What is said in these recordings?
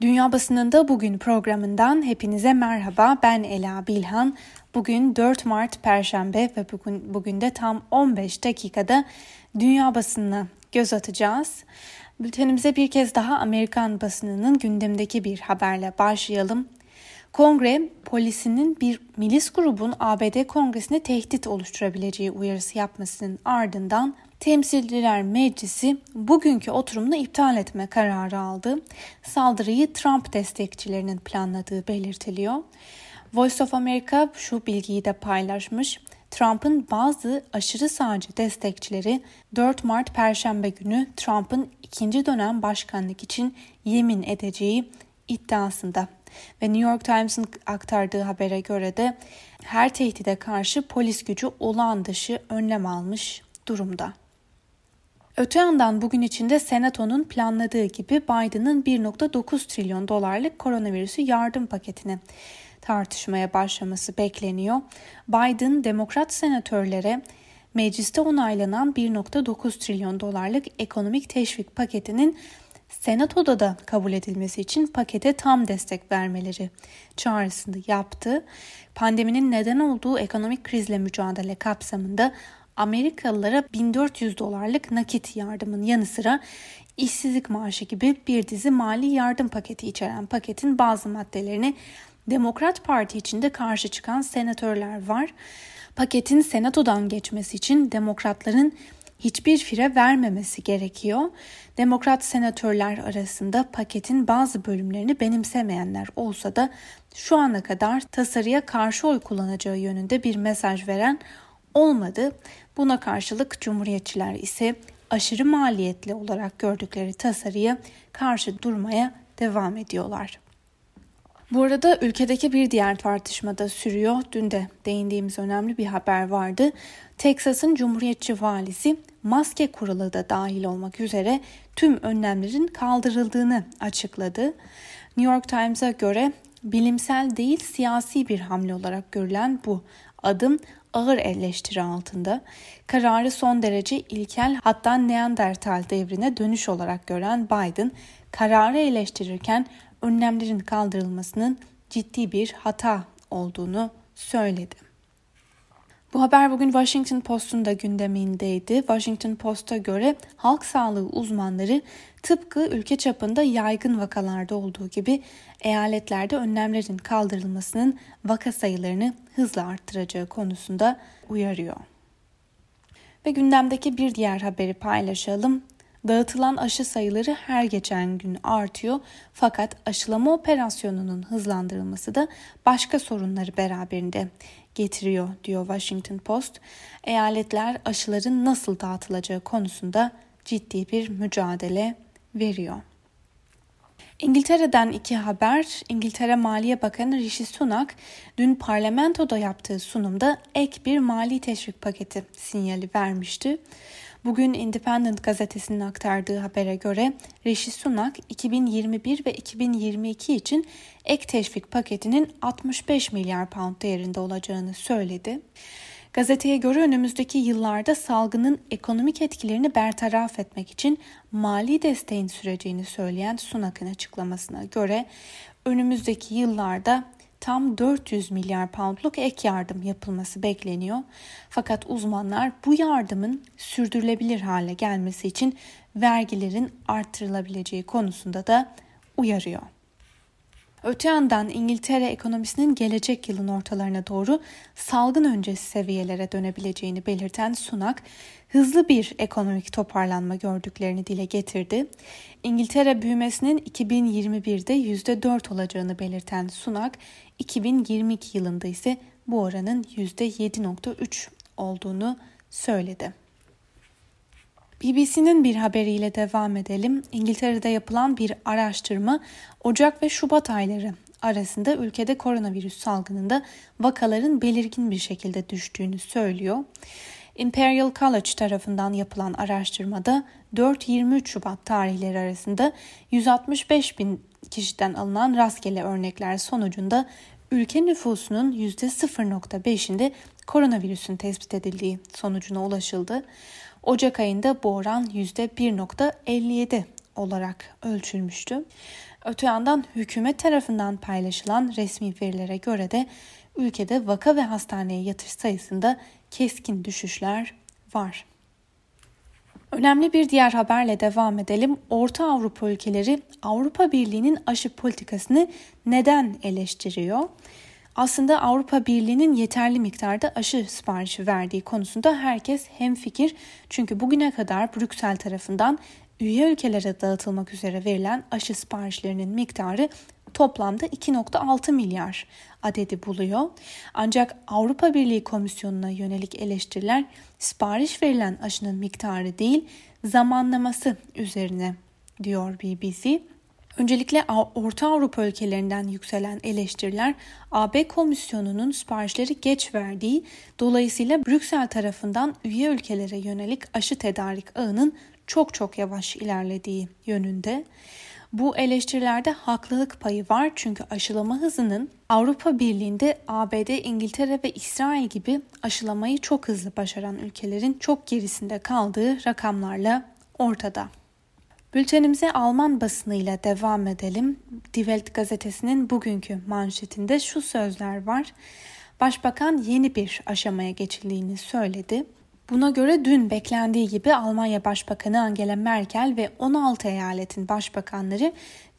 Dünya Basınında Bugün programından hepinize merhaba. Ben Ela Bilhan. Bugün 4 Mart Perşembe ve bugün, bugün de tam 15 dakikada dünya basınına göz atacağız. Bültenimize bir kez daha Amerikan basınının gündemdeki bir haberle başlayalım. Kongre polisinin bir milis grubun ABD Kongresi'ne tehdit oluşturabileceği uyarısı yapmasının ardından Temsilciler Meclisi bugünkü oturumunu iptal etme kararı aldı. Saldırıyı Trump destekçilerinin planladığı belirtiliyor. Voice of America şu bilgiyi de paylaşmış. Trump'ın bazı aşırı sağcı destekçileri 4 Mart Perşembe günü Trump'ın ikinci dönem başkanlık için yemin edeceği iddiasında. Ve New York Times'ın aktardığı habere göre de her tehdide karşı polis gücü olağan dışı önlem almış durumda. Öte yandan bugün içinde Senato'nun planladığı gibi Biden'ın 1.9 trilyon dolarlık koronavirüsü yardım paketini tartışmaya başlaması bekleniyor. Biden demokrat senatörlere mecliste onaylanan 1.9 trilyon dolarlık ekonomik teşvik paketinin Senato'da da kabul edilmesi için pakete tam destek vermeleri çağrısını yaptı. Pandeminin neden olduğu ekonomik krizle mücadele kapsamında Amerikalılara 1400 dolarlık nakit yardımın yanı sıra işsizlik maaşı gibi bir dizi mali yardım paketi içeren paketin bazı maddelerini Demokrat Parti içinde karşı çıkan senatörler var. Paketin senatodan geçmesi için demokratların hiçbir fire vermemesi gerekiyor. Demokrat senatörler arasında paketin bazı bölümlerini benimsemeyenler olsa da şu ana kadar tasarıya karşı oy kullanacağı yönünde bir mesaj veren olmadı. Buna karşılık Cumhuriyetçiler ise aşırı maliyetli olarak gördükleri tasarıya karşı durmaya devam ediyorlar. Bu arada ülkedeki bir diğer tartışma da sürüyor. Dün de değindiğimiz önemli bir haber vardı. Teksas'ın Cumhuriyetçi valisi maske kuralı da dahil olmak üzere tüm önlemlerin kaldırıldığını açıkladı. New York Times'a göre bilimsel değil siyasi bir hamle olarak görülen bu adım ağır eleştiri altında. Kararı son derece ilkel hatta Neandertal devrine dönüş olarak gören Biden, kararı eleştirirken önlemlerin kaldırılmasının ciddi bir hata olduğunu söyledi. Bu haber bugün Washington Post'un da gündemindeydi. Washington Post'a göre halk sağlığı uzmanları tıpkı ülke çapında yaygın vakalarda olduğu gibi eyaletlerde önlemlerin kaldırılmasının vaka sayılarını hızla arttıracağı konusunda uyarıyor. Ve gündemdeki bir diğer haberi paylaşalım. Dağıtılan aşı sayıları her geçen gün artıyor fakat aşılama operasyonunun hızlandırılması da başka sorunları beraberinde getiriyor diyor Washington Post. Eyaletler aşıların nasıl dağıtılacağı konusunda ciddi bir mücadele veriyor. İngiltere'den iki haber. İngiltere Maliye Bakanı Rishi Sunak dün parlamentoda yaptığı sunumda ek bir mali teşvik paketi sinyali vermişti. Bugün Independent gazetesinin aktardığı habere göre Rishi Sunak 2021 ve 2022 için ek teşvik paketinin 65 milyar pound değerinde olacağını söyledi. Gazeteye göre önümüzdeki yıllarda salgının ekonomik etkilerini bertaraf etmek için mali desteğin süreceğini söyleyen Sunak'ın açıklamasına göre önümüzdeki yıllarda tam 400 milyar poundluk ek yardım yapılması bekleniyor. Fakat uzmanlar bu yardımın sürdürülebilir hale gelmesi için vergilerin artırılabileceği konusunda da uyarıyor. Öte yandan İngiltere ekonomisinin gelecek yılın ortalarına doğru salgın öncesi seviyelere dönebileceğini belirten Sunak, hızlı bir ekonomik toparlanma gördüklerini dile getirdi. İngiltere büyümesinin 2021'de %4 olacağını belirten Sunak, 2022 yılında ise bu oranın %7.3 olduğunu söyledi. BBC'nin bir haberiyle devam edelim. İngiltere'de yapılan bir araştırma Ocak ve Şubat ayları arasında ülkede koronavirüs salgınında vakaların belirgin bir şekilde düştüğünü söylüyor. Imperial College tarafından yapılan araştırmada 4-23 Şubat tarihleri arasında 165 bin kişiden alınan rastgele örnekler sonucunda ülke nüfusunun %0.5'inde koronavirüsün tespit edildiği sonucuna ulaşıldı. Ocak ayında bu oran %1.57 olarak ölçülmüştü. Öte yandan hükümet tarafından paylaşılan resmi verilere göre de ülkede vaka ve hastaneye yatış sayısında keskin düşüşler var. Önemli bir diğer haberle devam edelim. Orta Avrupa ülkeleri Avrupa Birliği'nin aşı politikasını neden eleştiriyor? Aslında Avrupa Birliği'nin yeterli miktarda aşı siparişi verdiği konusunda herkes hemfikir. Çünkü bugüne kadar Brüksel tarafından üye ülkelere dağıtılmak üzere verilen aşı siparişlerinin miktarı toplamda 2.6 milyar adedi buluyor. Ancak Avrupa Birliği Komisyonu'na yönelik eleştiriler sipariş verilen aşının miktarı değil zamanlaması üzerine diyor BBC. Öncelikle Orta Avrupa ülkelerinden yükselen eleştiriler AB Komisyonu'nun siparişleri geç verdiği, dolayısıyla Brüksel tarafından üye ülkelere yönelik aşı tedarik ağının çok çok yavaş ilerlediği yönünde. Bu eleştirilerde haklılık payı var çünkü aşılama hızının Avrupa Birliği'nde ABD, İngiltere ve İsrail gibi aşılamayı çok hızlı başaran ülkelerin çok gerisinde kaldığı rakamlarla ortada. Bültenimize Alman basınıyla devam edelim. Die Welt gazetesinin bugünkü manşetinde şu sözler var. Başbakan yeni bir aşamaya geçildiğini söyledi. Buna göre dün beklendiği gibi Almanya Başbakanı Angela Merkel ve 16 eyaletin başbakanları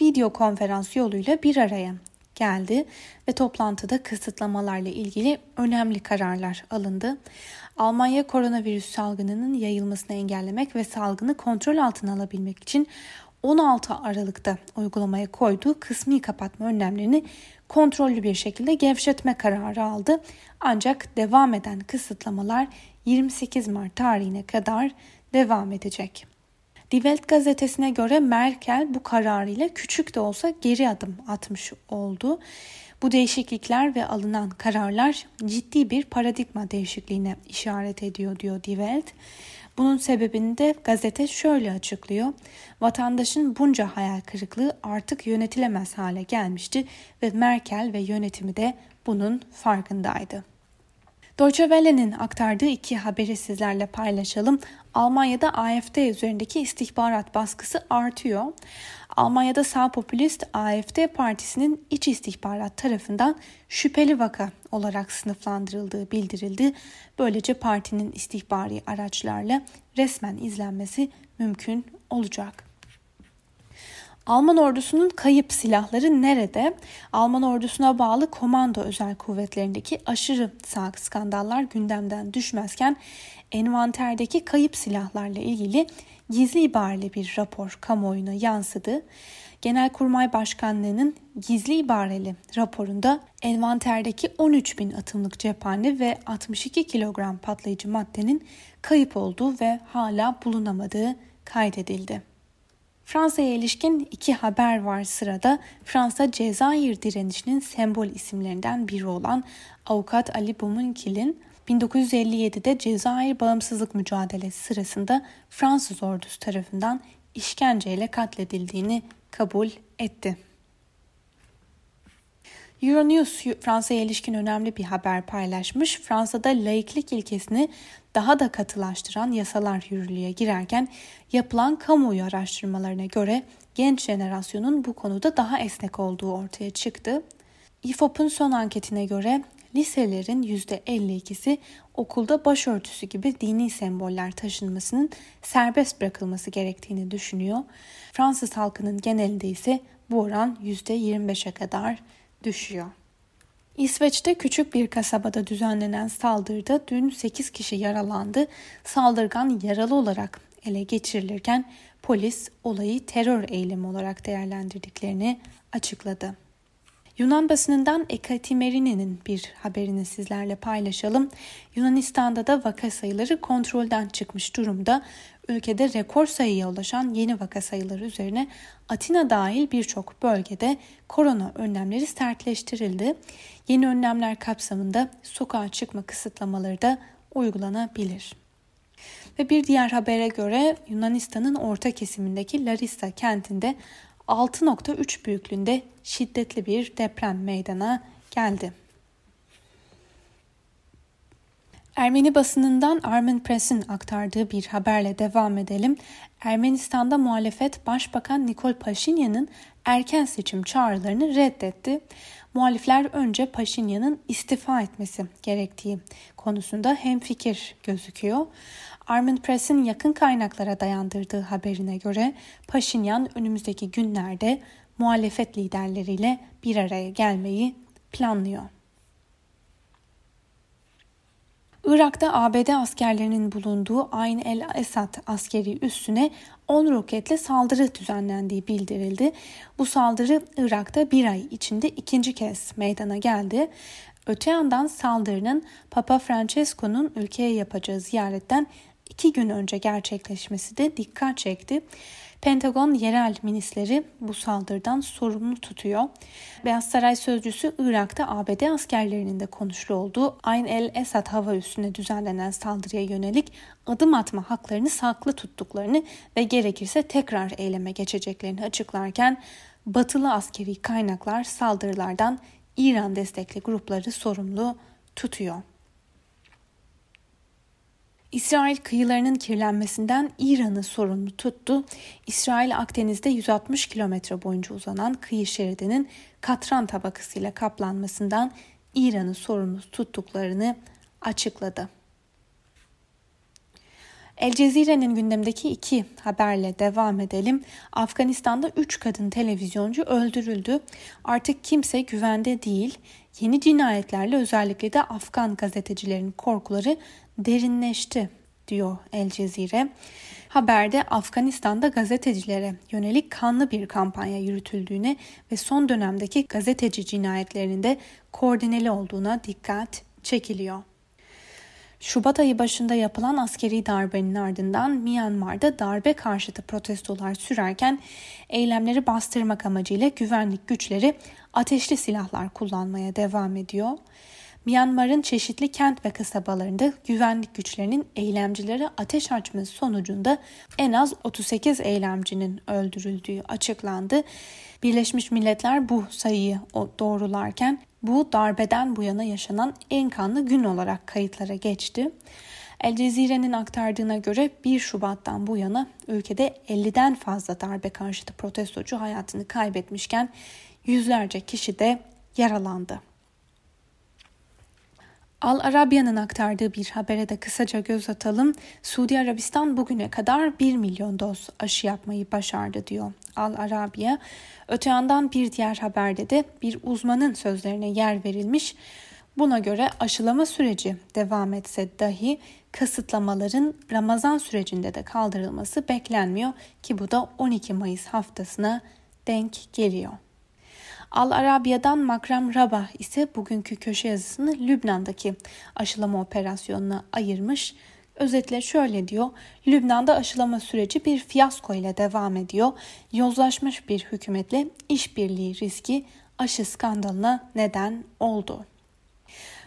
video konferans yoluyla bir araya geldi ve toplantıda kısıtlamalarla ilgili önemli kararlar alındı. Almanya koronavirüs salgınının yayılmasını engellemek ve salgını kontrol altına alabilmek için 16 Aralık'ta uygulamaya koyduğu kısmi kapatma önlemlerini kontrollü bir şekilde gevşetme kararı aldı. Ancak devam eden kısıtlamalar 28 Mart tarihine kadar devam edecek. Die Welt gazetesine göre Merkel bu kararıyla küçük de olsa geri adım atmış oldu. Bu değişiklikler ve alınan kararlar ciddi bir paradigma değişikliğine işaret ediyor diyor Die Welt. Bunun sebebini de gazete şöyle açıklıyor. Vatandaşın bunca hayal kırıklığı artık yönetilemez hale gelmişti ve Merkel ve yönetimi de bunun farkındaydı. Deutsche Welle'nin aktardığı iki haberi sizlerle paylaşalım. Almanya'da AFD üzerindeki istihbarat baskısı artıyor. Almanya'da sağ popülist AFD partisinin iç istihbarat tarafından şüpheli vaka olarak sınıflandırıldığı bildirildi. Böylece partinin istihbari araçlarla resmen izlenmesi mümkün olacak. Alman ordusunun kayıp silahları nerede? Alman ordusuna bağlı komando özel kuvvetlerindeki aşırı sağ skandallar gündemden düşmezken envanterdeki kayıp silahlarla ilgili gizli ibareli bir rapor kamuoyuna yansıdı. Genelkurmay Başkanlığı'nın gizli ibareli raporunda envanterdeki 13 bin atımlık cephane ve 62 kilogram patlayıcı maddenin kayıp olduğu ve hala bulunamadığı kaydedildi. Fransa'ya ilişkin iki haber var sırada. Fransa Cezayir direnişinin sembol isimlerinden biri olan avukat Ali Boumunkil'in 1957'de Cezayir bağımsızlık mücadelesi sırasında Fransız ordusu tarafından işkenceyle katledildiğini kabul etti. Euronews Fransa'ya ilişkin önemli bir haber paylaşmış. Fransa'da laiklik ilkesini daha da katılaştıran yasalar yürürlüğe girerken yapılan kamuoyu araştırmalarına göre genç jenerasyonun bu konuda daha esnek olduğu ortaya çıktı. İFOP'un son anketine göre liselerin %52'si okulda başörtüsü gibi dini semboller taşınmasının serbest bırakılması gerektiğini düşünüyor. Fransız halkının genelinde ise bu oran %25'e kadar düşüyor. İsveç'te küçük bir kasabada düzenlenen saldırıda dün 8 kişi yaralandı. Saldırgan yaralı olarak ele geçirilirken polis olayı terör eylemi olarak değerlendirdiklerini açıkladı. Yunan basınından Ekatemerini'nin bir haberini sizlerle paylaşalım. Yunanistan'da da vaka sayıları kontrolden çıkmış durumda. Ülkede rekor sayıya ulaşan yeni vaka sayıları üzerine Atina dahil birçok bölgede korona önlemleri sertleştirildi. Yeni önlemler kapsamında sokağa çıkma kısıtlamaları da uygulanabilir. Ve bir diğer habere göre Yunanistan'ın orta kesimindeki Larissa kentinde 6.3 büyüklüğünde şiddetli bir deprem meydana geldi. Ermeni basınından Armen Press'in aktardığı bir haberle devam edelim. Ermenistan'da muhalefet Başbakan Nikol Paşinyan'ın erken seçim çağrılarını reddetti. Muhalifler önce Paşinyan'ın istifa etmesi gerektiği konusunda hemfikir gözüküyor. Armin Press'in yakın kaynaklara dayandırdığı haberine göre Paşinyan önümüzdeki günlerde muhalefet liderleriyle bir araya gelmeyi planlıyor. Irak'ta ABD askerlerinin bulunduğu Ayn el Esad askeri üssüne 10 roketle saldırı düzenlendiği bildirildi. Bu saldırı Irak'ta bir ay içinde ikinci kez meydana geldi. Öte yandan saldırının Papa Francesco'nun ülkeye yapacağı ziyaretten iki gün önce gerçekleşmesi de dikkat çekti. Pentagon yerel minisleri bu saldırıdan sorumlu tutuyor. Beyaz Saray sözcüsü Irak'ta ABD askerlerinin de konuşlu olduğu Ayn el Esad hava üssüne düzenlenen saldırıya yönelik adım atma haklarını saklı tuttuklarını ve gerekirse tekrar eyleme geçeceklerini açıklarken batılı askeri kaynaklar saldırılardan İran destekli grupları sorumlu tutuyor. İsrail kıyılarının kirlenmesinden İran'ı sorumlu tuttu. İsrail Akdeniz'de 160 kilometre boyunca uzanan kıyı şeridinin katran tabakasıyla kaplanmasından İran'ı sorumlu tuttuklarını açıkladı. El Cezire'nin gündemdeki iki haberle devam edelim. Afganistan'da 3 kadın televizyoncu öldürüldü. Artık kimse güvende değil. Yeni cinayetlerle özellikle de Afgan gazetecilerin korkuları derinleşti diyor El Cezire. Haberde Afganistan'da gazetecilere yönelik kanlı bir kampanya yürütüldüğüne ve son dönemdeki gazeteci cinayetlerinin de koordineli olduğuna dikkat çekiliyor. Şubat ayı başında yapılan askeri darbenin ardından Myanmar'da darbe karşıtı protestolar sürerken eylemleri bastırmak amacıyla güvenlik güçleri ateşli silahlar kullanmaya devam ediyor. Myanmar'ın çeşitli kent ve kasabalarında güvenlik güçlerinin eylemcilere ateş açması sonucunda en az 38 eylemcinin öldürüldüğü açıklandı. Birleşmiş Milletler bu sayıyı doğrularken bu darbeden bu yana yaşanan en kanlı gün olarak kayıtlara geçti. El Cezire'nin aktardığına göre 1 Şubat'tan bu yana ülkede 50'den fazla darbe karşıtı protestocu hayatını kaybetmişken yüzlerce kişi de yaralandı. Al Arabya'nın aktardığı bir habere de kısaca göz atalım. Suudi Arabistan bugüne kadar 1 milyon doz aşı yapmayı başardı diyor Al Arabiya. Öte yandan bir diğer haberde de bir uzmanın sözlerine yer verilmiş. Buna göre aşılama süreci devam etse dahi kısıtlamaların Ramazan sürecinde de kaldırılması beklenmiyor ki bu da 12 Mayıs haftasına denk geliyor. Al Arabiya'dan Makram Rabah ise bugünkü köşe yazısını Lübnan'daki aşılama operasyonuna ayırmış. Özetle şöyle diyor. Lübnan'da aşılama süreci bir fiyasko ile devam ediyor. Yozlaşmış bir hükümetle işbirliği riski aşı skandalına neden oldu.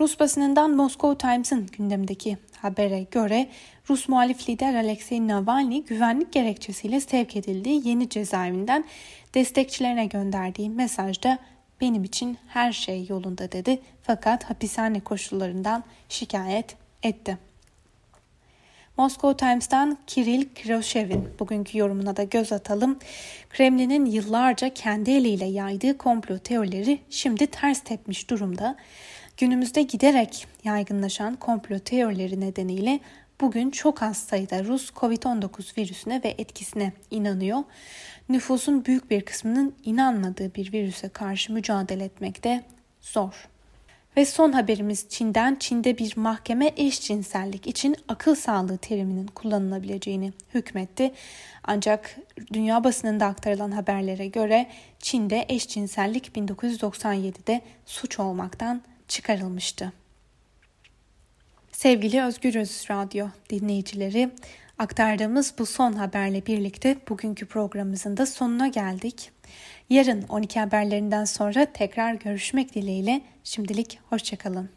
Rus basınından Moscow Times'ın gündemdeki habere göre Rus muhalif lider Alexei Navalny güvenlik gerekçesiyle sevk edildiği yeni cezaevinden destekçilerine gönderdiği mesajda benim için her şey yolunda dedi fakat hapishane koşullarından şikayet etti. Moscow Times'tan Kirill Kiroshev'in bugünkü yorumuna da göz atalım. Kremlin'in yıllarca kendi eliyle yaydığı komplo teorileri şimdi ters tepmiş durumda. Günümüzde giderek yaygınlaşan komplo teorileri nedeniyle bugün çok az sayıda Rus COVID-19 virüsüne ve etkisine inanıyor. Nüfusun büyük bir kısmının inanmadığı bir virüse karşı mücadele etmekte zor. Ve son haberimiz Çin'den. Çin'de bir mahkeme eşcinsellik için akıl sağlığı teriminin kullanılabileceğini hükmetti. Ancak dünya basınında aktarılan haberlere göre Çin'de eşcinsellik 1997'de suç olmaktan çıkarılmıştı. Sevgili Özgürüz Radyo dinleyicileri, aktardığımız bu son haberle birlikte bugünkü programımızın da sonuna geldik. Yarın 12 haberlerinden sonra tekrar görüşmek dileğiyle şimdilik hoşçakalın.